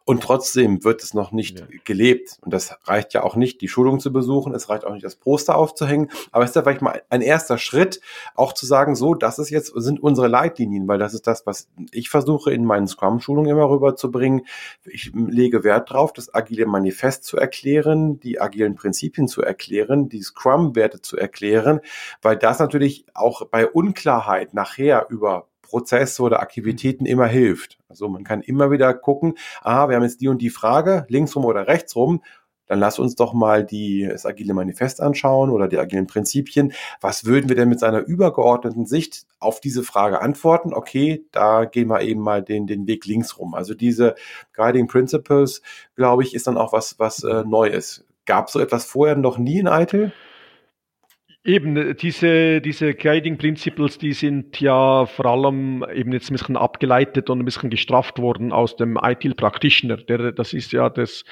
Und trotzdem wird es noch nicht ja. gelebt. Und das reicht ja auch nicht, die Schulung zu besuchen. Es reicht auch nicht, das Poster aufzuhängen. Aber es ist ja vielleicht mal ein erster Schritt, auch zu sagen, so, das ist jetzt, sind unsere Leitlinien, weil das ist das, was ich versuche in meinen Scrum-Schulungen immer rüberzubringen. Ich lege Wert drauf, das agile Manifest zu erklären, die agilen Prinzipien zu erklären, die Scrum-Werte zu erklären, weil das natürlich auch bei Unklarheit nachher über Prozesse oder Aktivitäten immer hilft. Also man kann immer wieder gucken, ah, wir haben jetzt die und die Frage, linksrum oder rechtsrum, dann lass uns doch mal die, das agile Manifest anschauen oder die agilen Prinzipien. Was würden wir denn mit seiner übergeordneten Sicht auf diese Frage antworten? Okay, da gehen wir eben mal den, den Weg linksrum. Also diese Guiding Principles, glaube ich, ist dann auch was, was äh, neu. Gab so etwas vorher noch nie in ITIL? Eben, äh, diese, diese Guiding Principles, die sind ja vor allem eben jetzt ein bisschen abgeleitet und ein bisschen gestrafft worden aus dem ITIL Practitioner. Der, das ist ja das,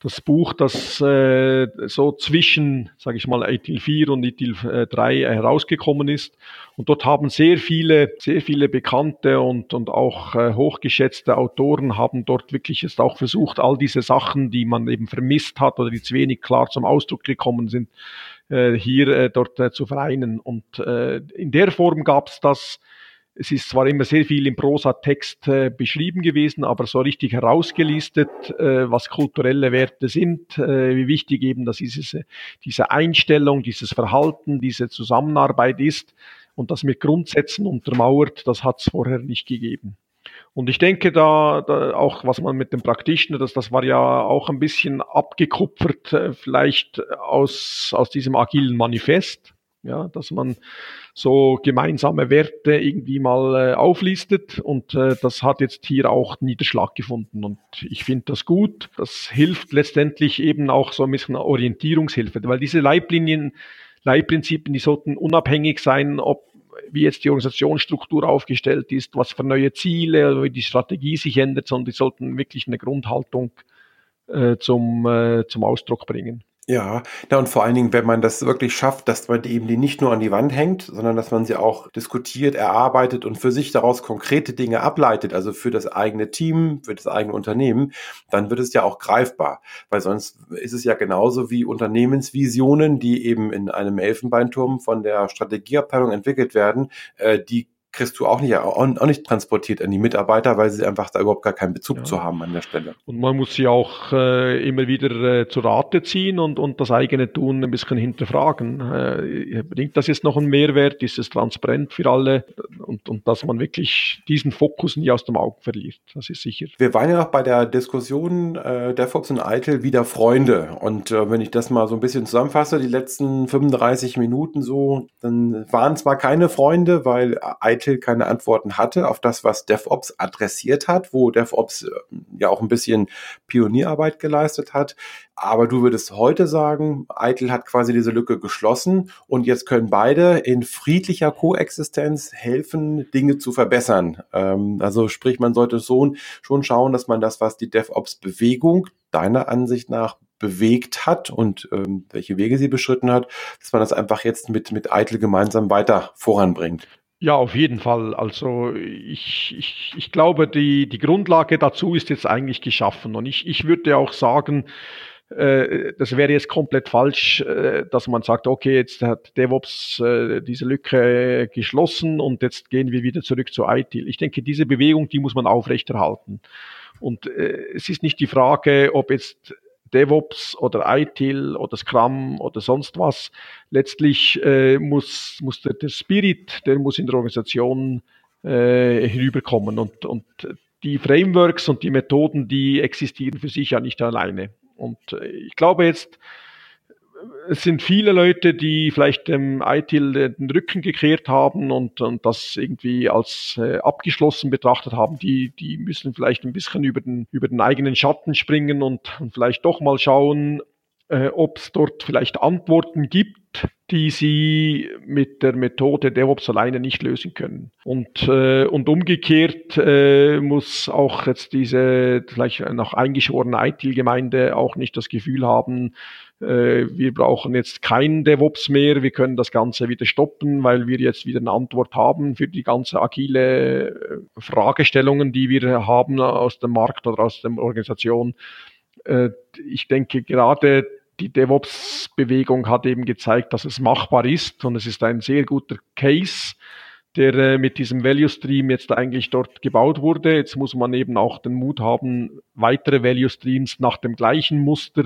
das Buch, das äh, so zwischen, sage ich mal, ITIL 4 und ITIL 3 äh, herausgekommen ist. Und dort haben sehr viele, sehr viele bekannte und, und auch äh, hochgeschätzte Autoren haben dort wirklich jetzt auch versucht, all diese Sachen, die man eben vermisst hat oder die zu wenig klar zum Ausdruck gekommen sind, äh, hier äh, dort äh, zu vereinen. Und äh, in der Form gab es das. Es ist zwar immer sehr viel im Prosa-Text äh, beschrieben gewesen, aber so richtig herausgelistet, äh, was kulturelle Werte sind, äh, wie wichtig eben dass dieses, diese Einstellung, dieses Verhalten, diese Zusammenarbeit ist und das mit Grundsätzen untermauert, das hat es vorher nicht gegeben. Und ich denke da, da auch, was man mit dem Practitioner, das, das war ja auch ein bisschen abgekupfert, äh, vielleicht aus, aus diesem agilen Manifest, ja, dass man so gemeinsame Werte irgendwie mal äh, auflistet und äh, das hat jetzt hier auch Niederschlag gefunden und ich finde das gut. Das hilft letztendlich eben auch so ein bisschen Orientierungshilfe, weil diese Leitlinien, Leitprinzipien, die sollten unabhängig sein, ob wie jetzt die Organisationsstruktur aufgestellt ist, was für neue Ziele wie die Strategie sich ändert, sondern die sollten wirklich eine Grundhaltung äh, zum, äh, zum Ausdruck bringen. Ja, ja, und vor allen Dingen, wenn man das wirklich schafft, dass man die eben die nicht nur an die Wand hängt, sondern dass man sie auch diskutiert, erarbeitet und für sich daraus konkrete Dinge ableitet, also für das eigene Team, für das eigene Unternehmen, dann wird es ja auch greifbar. Weil sonst ist es ja genauso wie Unternehmensvisionen, die eben in einem Elfenbeinturm von der Strategieabteilung entwickelt werden, äh, die kriegst du auch nicht, auch nicht transportiert an die Mitarbeiter, weil sie einfach da überhaupt gar keinen Bezug ja. zu haben an der Stelle. Und man muss sie auch äh, immer wieder äh, zu Rate ziehen und, und das eigene Tun ein bisschen hinterfragen. Äh, bringt das jetzt noch einen Mehrwert? Ist es transparent für alle? Und, und dass man wirklich diesen Fokus nie aus dem Auge verliert. Das ist sicher. Wir waren ja noch bei der Diskussion äh, DevOps und Eitel wieder Freunde. Und äh, wenn ich das mal so ein bisschen zusammenfasse, die letzten 35 Minuten so, dann waren zwar keine Freunde, weil Eitel Eitel keine Antworten hatte auf das, was DevOps adressiert hat, wo DevOps äh, ja auch ein bisschen Pionierarbeit geleistet hat. Aber du würdest heute sagen, Eitel hat quasi diese Lücke geschlossen und jetzt können beide in friedlicher Koexistenz helfen, Dinge zu verbessern. Ähm, also sprich, man sollte so schon schauen, dass man das, was die DevOps-Bewegung deiner Ansicht nach bewegt hat und ähm, welche Wege sie beschritten hat, dass man das einfach jetzt mit, mit Eitel gemeinsam weiter voranbringt. Ja, auf jeden Fall. Also ich, ich, ich glaube, die, die Grundlage dazu ist jetzt eigentlich geschaffen. Und ich, ich würde auch sagen, äh, das wäre jetzt komplett falsch, äh, dass man sagt, okay, jetzt hat DevOps äh, diese Lücke geschlossen und jetzt gehen wir wieder zurück zu ITIL. Ich denke, diese Bewegung, die muss man aufrechterhalten. Und äh, es ist nicht die Frage, ob jetzt DevOps oder ITIL oder Scrum oder sonst was. Letztlich äh, muss, muss der, der, Spirit, der muss in der Organisation äh, hinüberkommen und, und die Frameworks und die Methoden, die existieren für sich ja nicht alleine. Und äh, ich glaube jetzt, es sind viele Leute, die vielleicht dem ITIL den Rücken gekehrt haben und, und das irgendwie als äh, abgeschlossen betrachtet haben. Die, die müssen vielleicht ein bisschen über den, über den eigenen Schatten springen und, und vielleicht doch mal schauen, äh, ob es dort vielleicht Antworten gibt, die sie mit der Methode DevOps alleine nicht lösen können. Und, äh, und umgekehrt äh, muss auch jetzt diese vielleicht noch eingeschworene ITIL-Gemeinde auch nicht das Gefühl haben, äh, wir brauchen jetzt kein DevOps mehr, wir können das Ganze wieder stoppen, weil wir jetzt wieder eine Antwort haben für die ganze agile äh, Fragestellungen, die wir haben aus dem Markt oder aus der Organisation. Äh, ich denke gerade die DevOps-Bewegung hat eben gezeigt, dass es machbar ist und es ist ein sehr guter Case, der mit diesem Value Stream jetzt eigentlich dort gebaut wurde. Jetzt muss man eben auch den Mut haben, weitere Value Streams nach dem gleichen Muster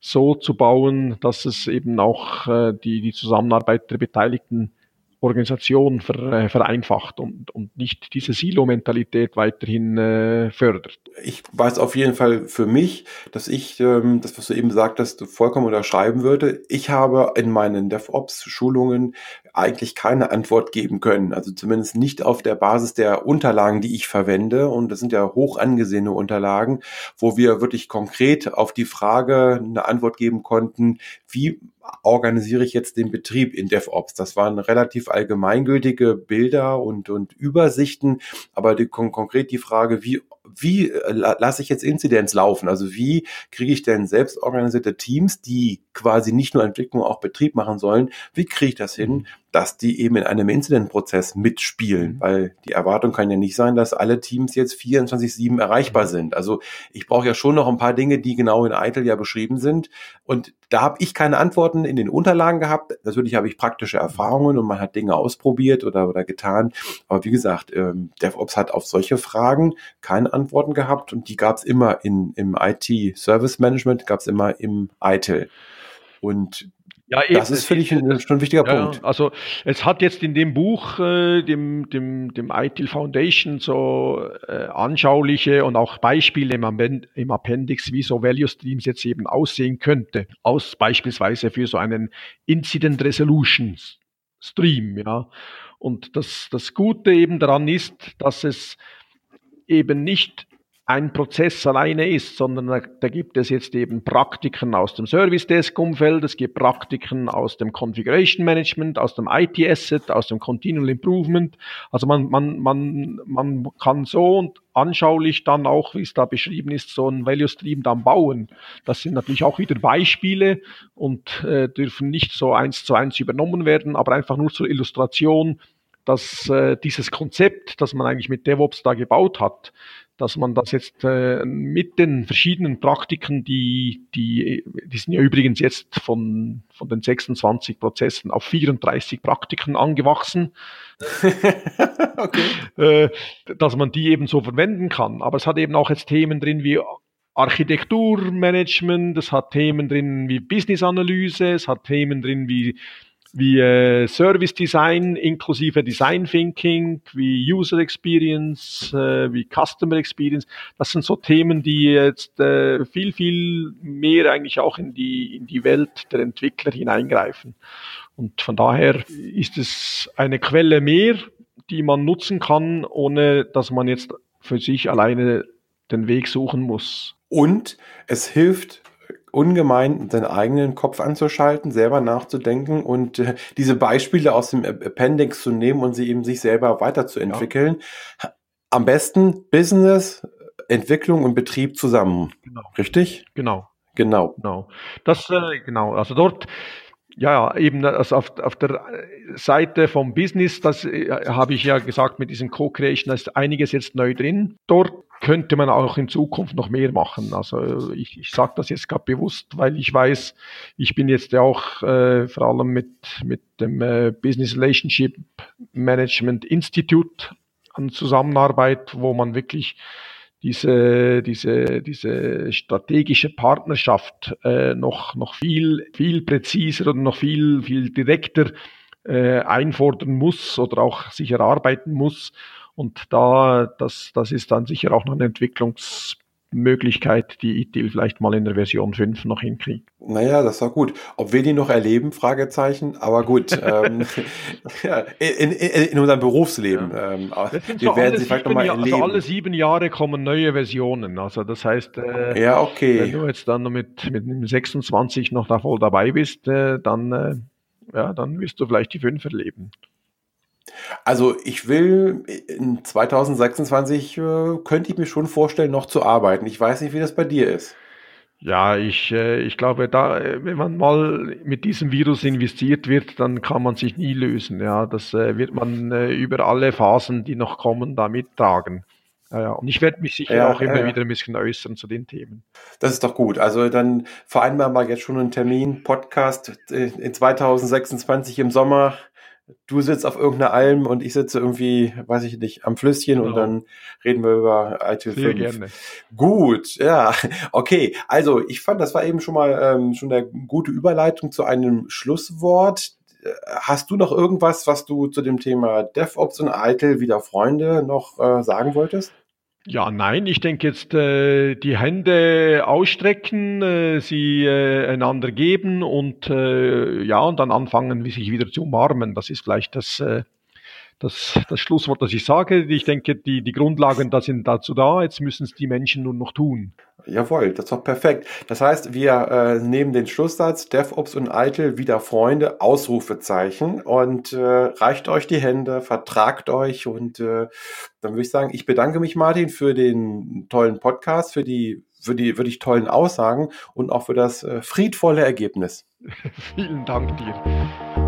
so zu bauen, dass es eben auch äh, die, die Zusammenarbeit der Beteiligten Organisation ver, vereinfacht und, und nicht diese Silo-Mentalität weiterhin äh, fördert. Ich weiß auf jeden Fall für mich, dass ich ähm, das, was du eben sagtest, vollkommen unterschreiben würde. Ich habe in meinen DevOps-Schulungen eigentlich keine Antwort geben können. Also zumindest nicht auf der Basis der Unterlagen, die ich verwende. Und das sind ja hoch angesehene Unterlagen, wo wir wirklich konkret auf die Frage eine Antwort geben konnten, wie organisiere ich jetzt den Betrieb in DevOps? Das waren relativ allgemeingültige Bilder und, und Übersichten, aber die, kon konkret die Frage, wie, wie äh, lasse ich jetzt Inzidenz laufen? Also wie kriege ich denn selbstorganisierte Teams, die quasi nicht nur Entwicklung, auch Betrieb machen sollen, wie kriege ich das hin, mhm dass die eben in einem Incident-Prozess mitspielen, weil die Erwartung kann ja nicht sein, dass alle Teams jetzt 24-7 erreichbar mhm. sind. Also ich brauche ja schon noch ein paar Dinge, die genau in ITIL ja beschrieben sind. Und da habe ich keine Antworten in den Unterlagen gehabt. Natürlich habe ich praktische Erfahrungen und man hat Dinge ausprobiert oder, oder getan. Aber wie gesagt, ähm, DevOps hat auf solche Fragen keine Antworten gehabt und die gab es immer in, im IT-Service Management, gab es immer im ITIL. Und ja, eben, das ist, finde ich, ein, schon ein wichtiger ja, Punkt. Also es hat jetzt in dem Buch, äh, dem, dem, dem ITIL Foundation, so äh, anschauliche und auch Beispiele im, im Appendix, wie so Value Streams jetzt eben aussehen könnte. Aus beispielsweise für so einen Incident Resolution Stream. Ja. Und das, das Gute eben daran ist, dass es eben nicht ein Prozess alleine ist, sondern da, da, gibt es jetzt eben Praktiken aus dem Service Desk Umfeld, es gibt Praktiken aus dem Configuration Management, aus dem IT Asset, aus dem Continual Improvement. Also man, man, man, man kann so und anschaulich dann auch, wie es da beschrieben ist, so ein Value Stream dann bauen. Das sind natürlich auch wieder Beispiele und äh, dürfen nicht so eins zu eins übernommen werden, aber einfach nur zur Illustration, dass äh, dieses Konzept, das man eigentlich mit DevOps da gebaut hat, dass man das jetzt äh, mit den verschiedenen Praktiken, die, die, die sind ja übrigens jetzt von, von den 26 Prozessen auf 34 Praktiken angewachsen, okay. äh, dass man die eben so verwenden kann. Aber es hat eben auch jetzt Themen drin wie Architekturmanagement, es hat Themen drin wie Business-Analyse, es hat Themen drin wie wie äh, Service Design inklusive Design Thinking, wie User Experience, äh, wie Customer Experience. Das sind so Themen, die jetzt äh, viel, viel mehr eigentlich auch in die, in die Welt der Entwickler hineingreifen. Und von daher ist es eine Quelle mehr, die man nutzen kann, ohne dass man jetzt für sich alleine den Weg suchen muss. Und es hilft ungemein, seinen eigenen Kopf anzuschalten, selber nachzudenken und äh, diese Beispiele aus dem Appendix zu nehmen und sie eben sich selber weiterzuentwickeln. Ja. Am besten Business, Entwicklung und Betrieb zusammen. Genau. Richtig? Genau. Genau. Genau. Das, äh, genau. Also dort, ja, eben also auf, auf der Seite vom Business, das äh, habe ich ja gesagt mit diesem Co-Creation, ist einiges jetzt neu drin. Dort könnte man auch in Zukunft noch mehr machen. Also ich, ich sage das jetzt gerade bewusst, weil ich weiß, ich bin jetzt ja auch äh, vor allem mit, mit dem äh, Business Relationship Management Institute an Zusammenarbeit, wo man wirklich diese, diese, diese strategische Partnerschaft äh, noch, noch viel, viel präziser und noch viel, viel direkter äh, einfordern muss oder auch sich erarbeiten muss. Und da, das, das ist dann sicher auch noch eine Entwicklungsmöglichkeit, die ITIL vielleicht mal in der Version 5 noch hinkriegt. Naja, das war gut. Ob wir die noch erleben, Fragezeichen, aber gut. ähm, ja, in, in, in, unserem Berufsleben. Ja. Ähm, wir so werden sie vielleicht nochmal erleben. Also alle sieben Jahre kommen neue Versionen. Also das heißt, äh, ja, okay. wenn du jetzt dann mit, mit 26 noch da voll dabei bist, äh, dann, äh, ja, dann wirst du vielleicht die fünf erleben. Also ich will in 2026 äh, könnte ich mir schon vorstellen, noch zu arbeiten. Ich weiß nicht, wie das bei dir ist. Ja, ich, äh, ich glaube, da, äh, wenn man mal mit diesem Virus investiert wird, dann kann man sich nie lösen. Ja, das äh, wird man über alle Phasen, die noch kommen, da mittragen. Ja, und ich werde mich sicher ja, auch immer wieder ein bisschen äußern zu den Themen. Das ist doch gut. Also dann vereinbaren wir jetzt schon einen Termin, Podcast in 2026 im Sommer du sitzt auf irgendeiner Alm und ich sitze irgendwie, weiß ich nicht, am Flüsschen genau. und dann reden wir über ITIL 5. Gerne. Gut, ja, okay. Also ich fand, das war eben schon mal ähm, schon eine gute Überleitung zu einem Schlusswort. Hast du noch irgendwas, was du zu dem Thema DevOps und ITIL wieder Freunde noch äh, sagen wolltest? Ja, nein, ich denke jetzt äh, die Hände ausstrecken, äh, sie äh, einander geben und äh, ja, und dann anfangen, sich wieder zu umarmen. Das ist vielleicht das, äh, das, das Schlusswort, das ich sage. Ich denke, die, die Grundlagen da sind dazu da. Jetzt müssen es die Menschen nur noch tun. Jawohl, das ist doch perfekt. Das heißt, wir äh, nehmen den Schlusssatz DevOps und Eitel wieder Freunde, Ausrufezeichen und äh, reicht euch die Hände, vertragt euch und äh, dann würde ich sagen, ich bedanke mich, Martin, für den tollen Podcast, für die, für die wirklich tollen Aussagen und auch für das äh, friedvolle Ergebnis. Vielen Dank dir.